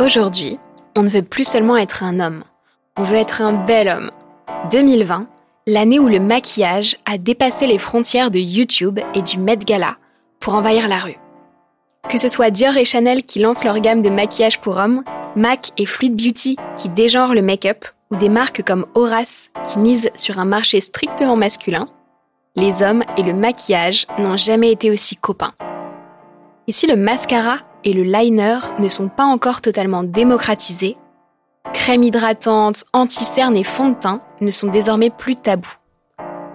Aujourd'hui, on ne veut plus seulement être un homme. On veut être un bel homme. 2020, l'année où le maquillage a dépassé les frontières de YouTube et du Met Gala pour envahir la rue. Que ce soit Dior et Chanel qui lancent leur gamme de maquillage pour hommes, MAC et Fluid Beauty qui dégenrent le make-up, ou des marques comme Horace qui misent sur un marché strictement masculin, les hommes et le maquillage n'ont jamais été aussi copains. Et si le mascara et le liner ne sont pas encore totalement démocratisés, crème hydratante, anti-cerne et fond de teint ne sont désormais plus tabous.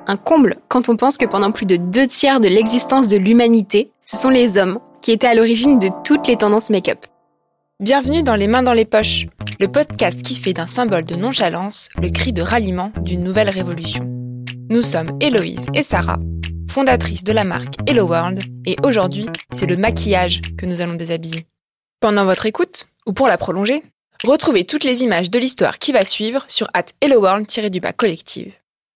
Un comble quand on pense que pendant plus de deux tiers de l'existence de l'humanité, ce sont les hommes qui étaient à l'origine de toutes les tendances make-up. Bienvenue dans Les Mains dans les Poches, le podcast qui fait d'un symbole de nonchalance le cri de ralliement d'une nouvelle révolution. Nous sommes Héloïse et Sarah, fondatrices de la marque Hello World, et aujourd'hui, c'est le maquillage que nous allons déshabiller. Pendant votre écoute, ou pour la prolonger, retrouvez toutes les images de l'histoire qui va suivre sur at Hello World-du-bas collective.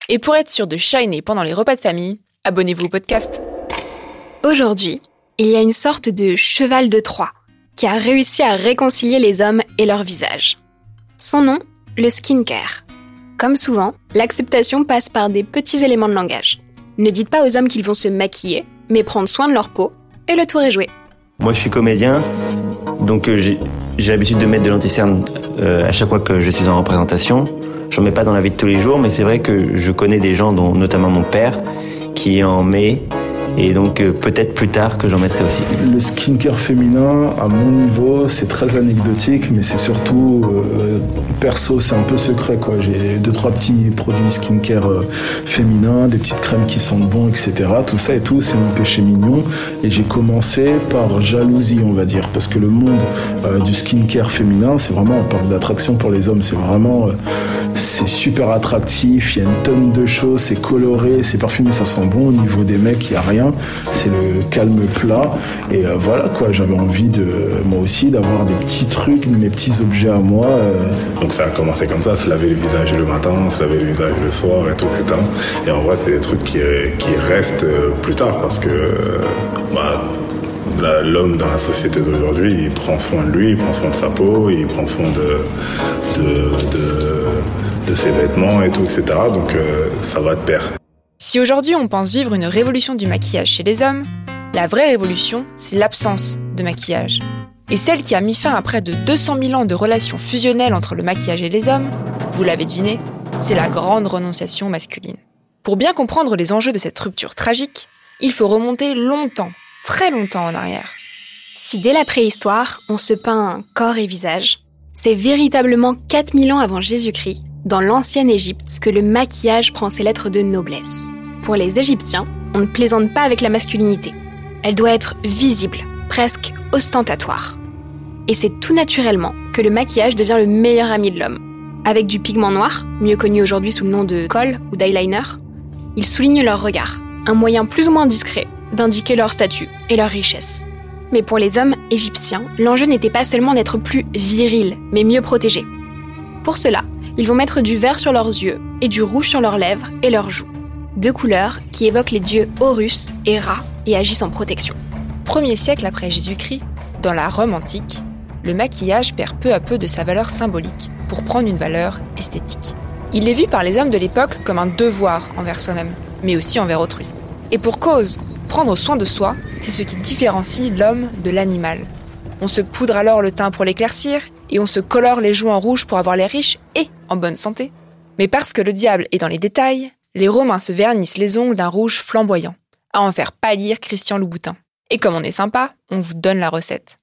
Et pour être sûr de shiner pendant les repas de famille, abonnez-vous au podcast. Aujourd'hui, il y a une sorte de cheval de Troie qui a réussi à réconcilier les hommes et leur visage. Son nom, le skincare. Comme souvent, l'acceptation passe par des petits éléments de langage. Ne dites pas aux hommes qu'ils vont se maquiller, mais prendre soin de leur peau, et le tour est joué. Moi, je suis comédien, donc euh, j'ai l'habitude de mettre de l'anticerne euh, à chaque fois que je suis en représentation. J'en mets pas dans la vie de tous les jours, mais c'est vrai que je connais des gens, dont notamment mon père, qui en met et donc euh, peut-être plus tard que j'en mettrai aussi. Le skincare féminin, à mon niveau, c'est très anecdotique, mais c'est surtout euh, perso, c'est un peu secret. J'ai deux trois petits produits skincare euh, féminins, des petites crèmes qui sentent bon, etc. Tout ça et tout, c'est mon péché mignon. Et j'ai commencé par jalousie, on va dire, parce que le monde du skincare féminin, c'est vraiment, on parle d'attraction pour les hommes, c'est vraiment, c'est super attractif. Il y a une tonne de choses, c'est coloré, c'est parfumé, ça sent bon. Au niveau des mecs, il y a rien. C'est le calme plat. Et euh, voilà quoi, j'avais envie de, moi aussi, d'avoir des petits trucs, mes petits objets à moi. euh, Donc ça a commencé comme ça, se laver le visage le matin, se laver le visage le soir et tout, etc. Et en vrai, c'est des trucs qui, restent euh, plus tard parce que bah, l'homme dans la société d'aujourd'hui, il prend soin de lui, il prend soin de sa peau, il prend soin de, ses vêtements et tout, etc. Donc ça va de pair. Si aujourd'hui on pense vivre une révolution du maquillage chez les hommes, la vraie révolution, c'est l'absence de maquillage. Et celle qui a mis fin à près de 200 000 ans de relations fusionnelles entre le maquillage et les hommes, vous l'avez deviné, c'est la grande renonciation masculine. Pour bien comprendre les enjeux de cette rupture tragique, il faut remonter longtemps, très longtemps en arrière. Si dès la préhistoire, on se peint corps et visage, c'est véritablement 4000 ans avant Jésus-Christ, dans l'ancienne Égypte, que le maquillage prend ses lettres de noblesse. Pour les Égyptiens, on ne plaisante pas avec la masculinité. Elle doit être visible, presque ostentatoire. Et c'est tout naturellement que le maquillage devient le meilleur ami de l'homme. Avec du pigment noir, mieux connu aujourd'hui sous le nom de colle ou d'eyeliner, ils soulignent leur regard, un moyen plus ou moins discret d'indiquer leur statut et leur richesse. Mais pour les hommes égyptiens, l'enjeu n'était pas seulement d'être plus viril, mais mieux protégé. Pour cela, ils vont mettre du vert sur leurs yeux et du rouge sur leurs lèvres et leurs joues. Deux couleurs qui évoquent les dieux Horus et Ra et agissent en protection. Premier siècle après Jésus-Christ, dans la Rome antique, le maquillage perd peu à peu de sa valeur symbolique pour prendre une valeur esthétique. Il est vu par les hommes de l'époque comme un devoir envers soi-même, mais aussi envers autrui. Et pour cause, prendre soin de soi, c'est ce qui différencie l'homme de l'animal. On se poudre alors le teint pour l'éclaircir, et on se colore les joues en rouge pour avoir l'air riche et en bonne santé. Mais parce que le diable est dans les détails, les Romains se vernissent les ongles d'un rouge flamboyant, à en faire pâlir Christian Louboutin. Et comme on est sympa, on vous donne la recette.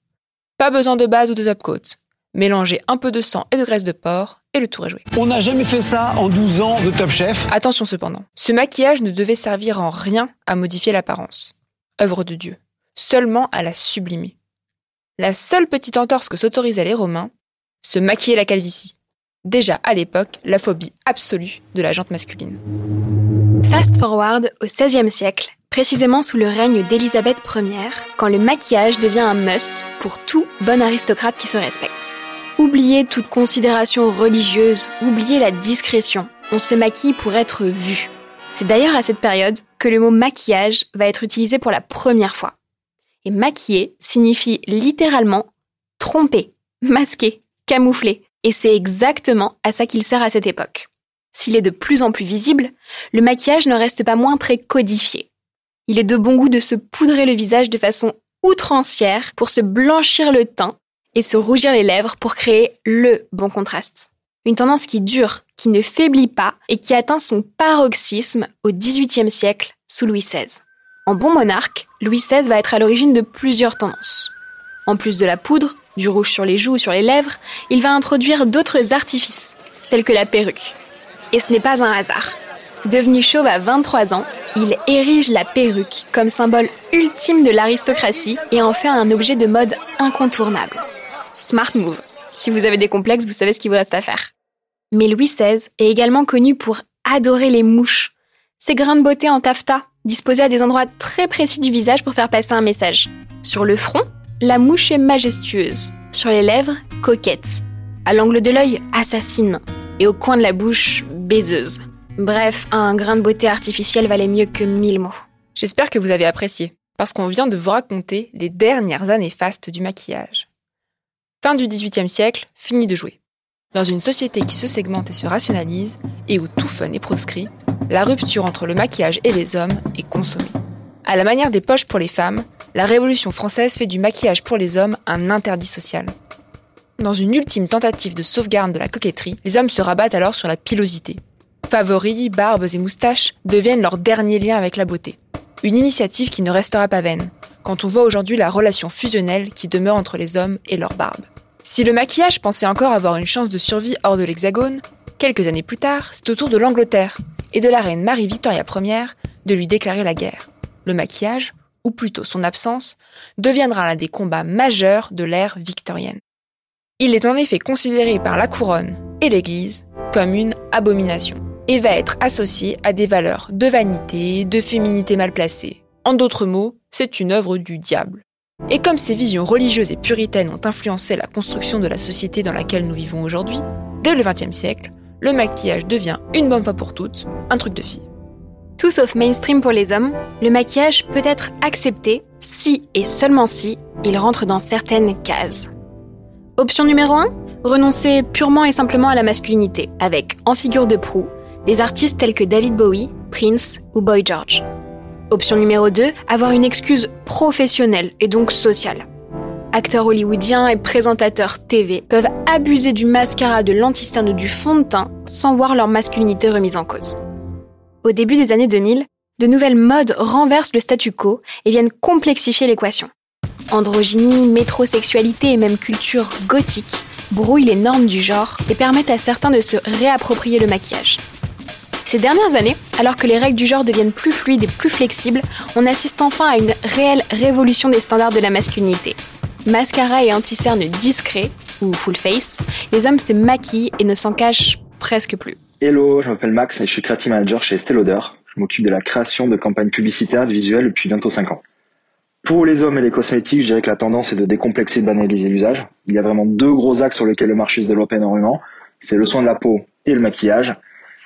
Pas besoin de base ou de top coat. Mélanger un peu de sang et de graisse de porc, et le tour est joué. On n'a jamais fait ça en 12 ans de Top Chef. Attention cependant, ce maquillage ne devait servir en rien à modifier l'apparence. Œuvre de Dieu. Seulement à la sublimer. La seule petite entorse que s'autorisaient les Romains, se maquiller la calvitie. Déjà à l'époque, la phobie absolue de la jante masculine. Fast forward au XVIe siècle, précisément sous le règne d'Élisabeth Ier, quand le maquillage devient un must pour tout bon aristocrate qui se respecte. Oubliez toute considération religieuse, oubliez la discrétion. On se maquille pour être vu. C'est d'ailleurs à cette période que le mot maquillage va être utilisé pour la première fois. Et maquiller signifie littéralement tromper, masquer, camoufler. Et c'est exactement à ça qu'il sert à cette époque. S'il est de plus en plus visible, le maquillage ne reste pas moins très codifié. Il est de bon goût de se poudrer le visage de façon outrancière pour se blanchir le teint et se rougir les lèvres pour créer le bon contraste. Une tendance qui dure, qui ne faiblit pas et qui atteint son paroxysme au XVIIIe siècle sous Louis XVI. En bon monarque, Louis XVI va être à l'origine de plusieurs tendances. En plus de la poudre, du rouge sur les joues ou sur les lèvres, il va introduire d'autres artifices, tels que la perruque. Et ce n'est pas un hasard. Devenu chauve à 23 ans, il érige la perruque comme symbole ultime de l'aristocratie et en fait un objet de mode incontournable. Smart move. Si vous avez des complexes, vous savez ce qu'il vous reste à faire. Mais Louis XVI est également connu pour adorer les mouches. Ces grains de beauté en taffetas, disposés à des endroits très précis du visage pour faire passer un message. Sur le front, la mouche est majestueuse. Sur les lèvres, coquette. À l'angle de l'œil, assassine. Et au coin de la bouche, baiseuse. Bref, un grain de beauté artificiel valait mieux que mille mots. J'espère que vous avez apprécié, parce qu'on vient de vous raconter les dernières années fastes du maquillage. Fin du XVIIIe siècle, fini de jouer. Dans une société qui se segmente et se rationalise, et où tout fun est proscrit, la rupture entre le maquillage et les hommes est consommée. À la manière des poches pour les femmes, la Révolution française fait du maquillage pour les hommes un interdit social. Dans une ultime tentative de sauvegarde de la coquetterie, les hommes se rabattent alors sur la pilosité. Favoris, barbes et moustaches deviennent leur dernier lien avec la beauté. Une initiative qui ne restera pas vaine, quand on voit aujourd'hui la relation fusionnelle qui demeure entre les hommes et leur barbe. Si le maquillage pensait encore avoir une chance de survie hors de l'Hexagone, quelques années plus tard, c'est au tour de l'Angleterre et de la reine Marie-Victoria Ier de lui déclarer la guerre. Le maquillage, ou plutôt son absence, deviendra l'un des combats majeurs de l'ère victorienne. Il est en effet considéré par la couronne et l'Église comme une abomination et va être associé à des valeurs de vanité, de féminité mal placée. En d'autres mots, c'est une œuvre du diable. Et comme ces visions religieuses et puritaines ont influencé la construction de la société dans laquelle nous vivons aujourd'hui, dès le XXe siècle, le maquillage devient une bonne fois pour toutes un truc de fille. Tout sauf mainstream pour les hommes, le maquillage peut être accepté si et seulement si il rentre dans certaines cases. Option numéro 1 Renoncer purement et simplement à la masculinité, avec en figure de proue des artistes tels que David Bowie, Prince ou Boy George. Option numéro 2, avoir une excuse professionnelle et donc sociale. Acteurs hollywoodiens et présentateurs TV peuvent abuser du mascara, de l'anticerne ou du fond de teint sans voir leur masculinité remise en cause. Au début des années 2000, de nouvelles modes renversent le statu quo et viennent complexifier l'équation. Androgynie, métrosexualité et même culture gothique brouillent les normes du genre et permettent à certains de se réapproprier le maquillage. Ces dernières années, alors que les règles du genre deviennent plus fluides et plus flexibles, on assiste enfin à une réelle révolution des standards de la masculinité. Mascara et anti-cerne discrets, ou full face, les hommes se maquillent et ne s'en cachent presque plus. Hello, je m'appelle Max et je suis creative manager chez Estée Lauder. Je m'occupe de la création de campagnes publicitaires visuelles depuis bientôt 5 ans. Pour les hommes et les cosmétiques, je dirais que la tendance est de décomplexer et de banaliser l'usage. Il y a vraiment deux gros axes sur lesquels le marché se développe énormément. C'est le soin de la peau et le maquillage.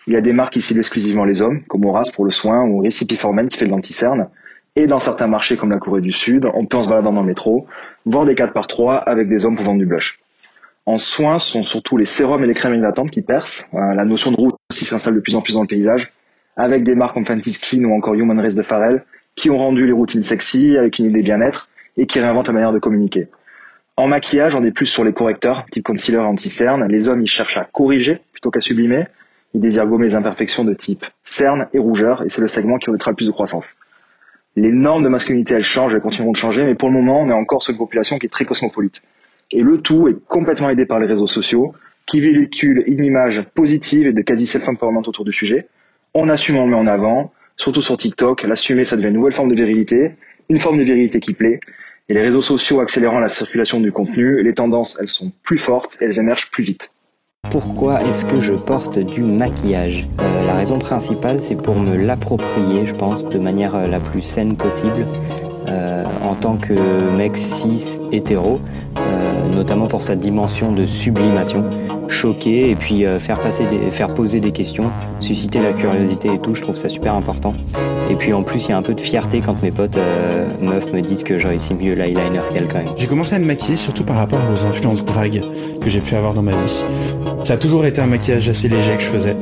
Il y a des marques qui ciblent exclusivement les hommes, comme Horace pour le soin ou Recipe for qui fait de l'anticerne. Et dans certains marchés comme la Corée du Sud, on peut en se baladant dans le métro, voir des 4 par 3 avec des hommes pour vendre du blush. En soins, ce sont surtout les sérums et les crèmes hydratantes qui percent. Euh, la notion de route aussi s'installe de plus en plus dans le paysage, avec des marques comme Fenty Skin ou encore Human Race de Pharrell, qui ont rendu les routines sexy avec une idée bien-être et qui réinventent la manière de communiquer. En maquillage, on est plus sur les correcteurs, type concealer anti-cerne. Les hommes, ils cherchent à corriger plutôt qu'à sublimer. Il désire gommer les imperfections de type cerne et rougeur, et c'est le segment qui connaîtra le plus de croissance. Les normes de masculinité, elles changent, elles continueront de changer, mais pour le moment, on est encore sur une population qui est très cosmopolite. Et le tout est complètement aidé par les réseaux sociaux qui véhiculent une image positive et de quasi self-empowerment autour du sujet. On assume, on le met en avant, surtout sur TikTok. L'assumer, ça devient une nouvelle forme de virilité, une forme de virilité qui plaît. Et les réseaux sociaux accélérant la circulation du contenu, les tendances, elles sont plus fortes et elles émergent plus vite. Pourquoi est-ce que je porte du maquillage euh, La raison principale, c'est pour me l'approprier, je pense, de manière euh, la plus saine possible. Euh, en tant que mec cis hétéro, euh, notamment pour sa dimension de sublimation, choquer et puis euh, faire passer, poser des questions, susciter la curiosité et tout. Je trouve ça super important. Et puis en plus, il y a un peu de fierté quand mes potes meufs me disent que je réussis mieux l'eyeliner qu'elles quand même. J'ai commencé à me maquiller surtout par rapport aux influences drag que j'ai pu avoir dans ma vie. Ça a toujours été un maquillage assez léger que je faisais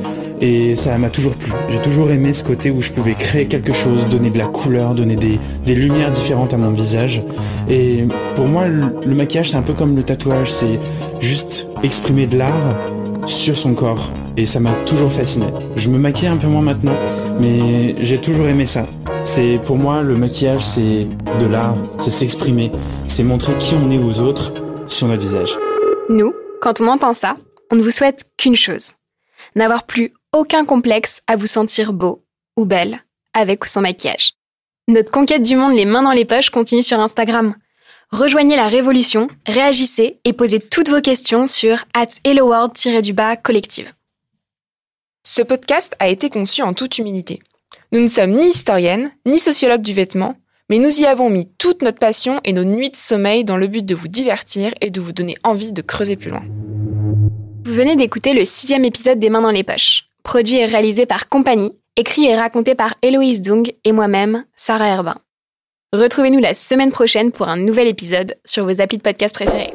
et ça m'a toujours plu. J'ai toujours aimé ce côté où je pouvais créer quelque chose, donner de la couleur, donner des, des lumières différentes à mon visage. Et pour moi, le, maquillage, c'est un peu comme le tatouage, c'est juste exprimer de l'art sur son corps. Et ça m'a toujours fasciné. Je me maquille un peu moins maintenant, mais j'ai toujours aimé ça. C'est pour moi le maquillage, c'est de l'art, c'est s'exprimer, c'est montrer qui on est aux autres sur notre visage. Nous, quand on entend ça, on ne vous souhaite qu'une chose n'avoir plus aucun complexe à vous sentir beau ou belle avec ou sans maquillage. Notre conquête du monde les mains dans les poches continue sur Instagram. Rejoignez la révolution, réagissez et posez toutes vos questions sur at helloworld-du-bas collective. Ce podcast a été conçu en toute humilité. Nous ne sommes ni historiennes, ni sociologues du vêtement, mais nous y avons mis toute notre passion et nos nuits de sommeil dans le but de vous divertir et de vous donner envie de creuser plus loin. Vous venez d'écouter le sixième épisode des Mains dans les poches, produit et réalisé par Compagnie, écrit et raconté par Héloïse Dung et moi-même, Sarah Herbin. Retrouvez-nous la semaine prochaine pour un nouvel épisode sur vos applis de podcast préférés.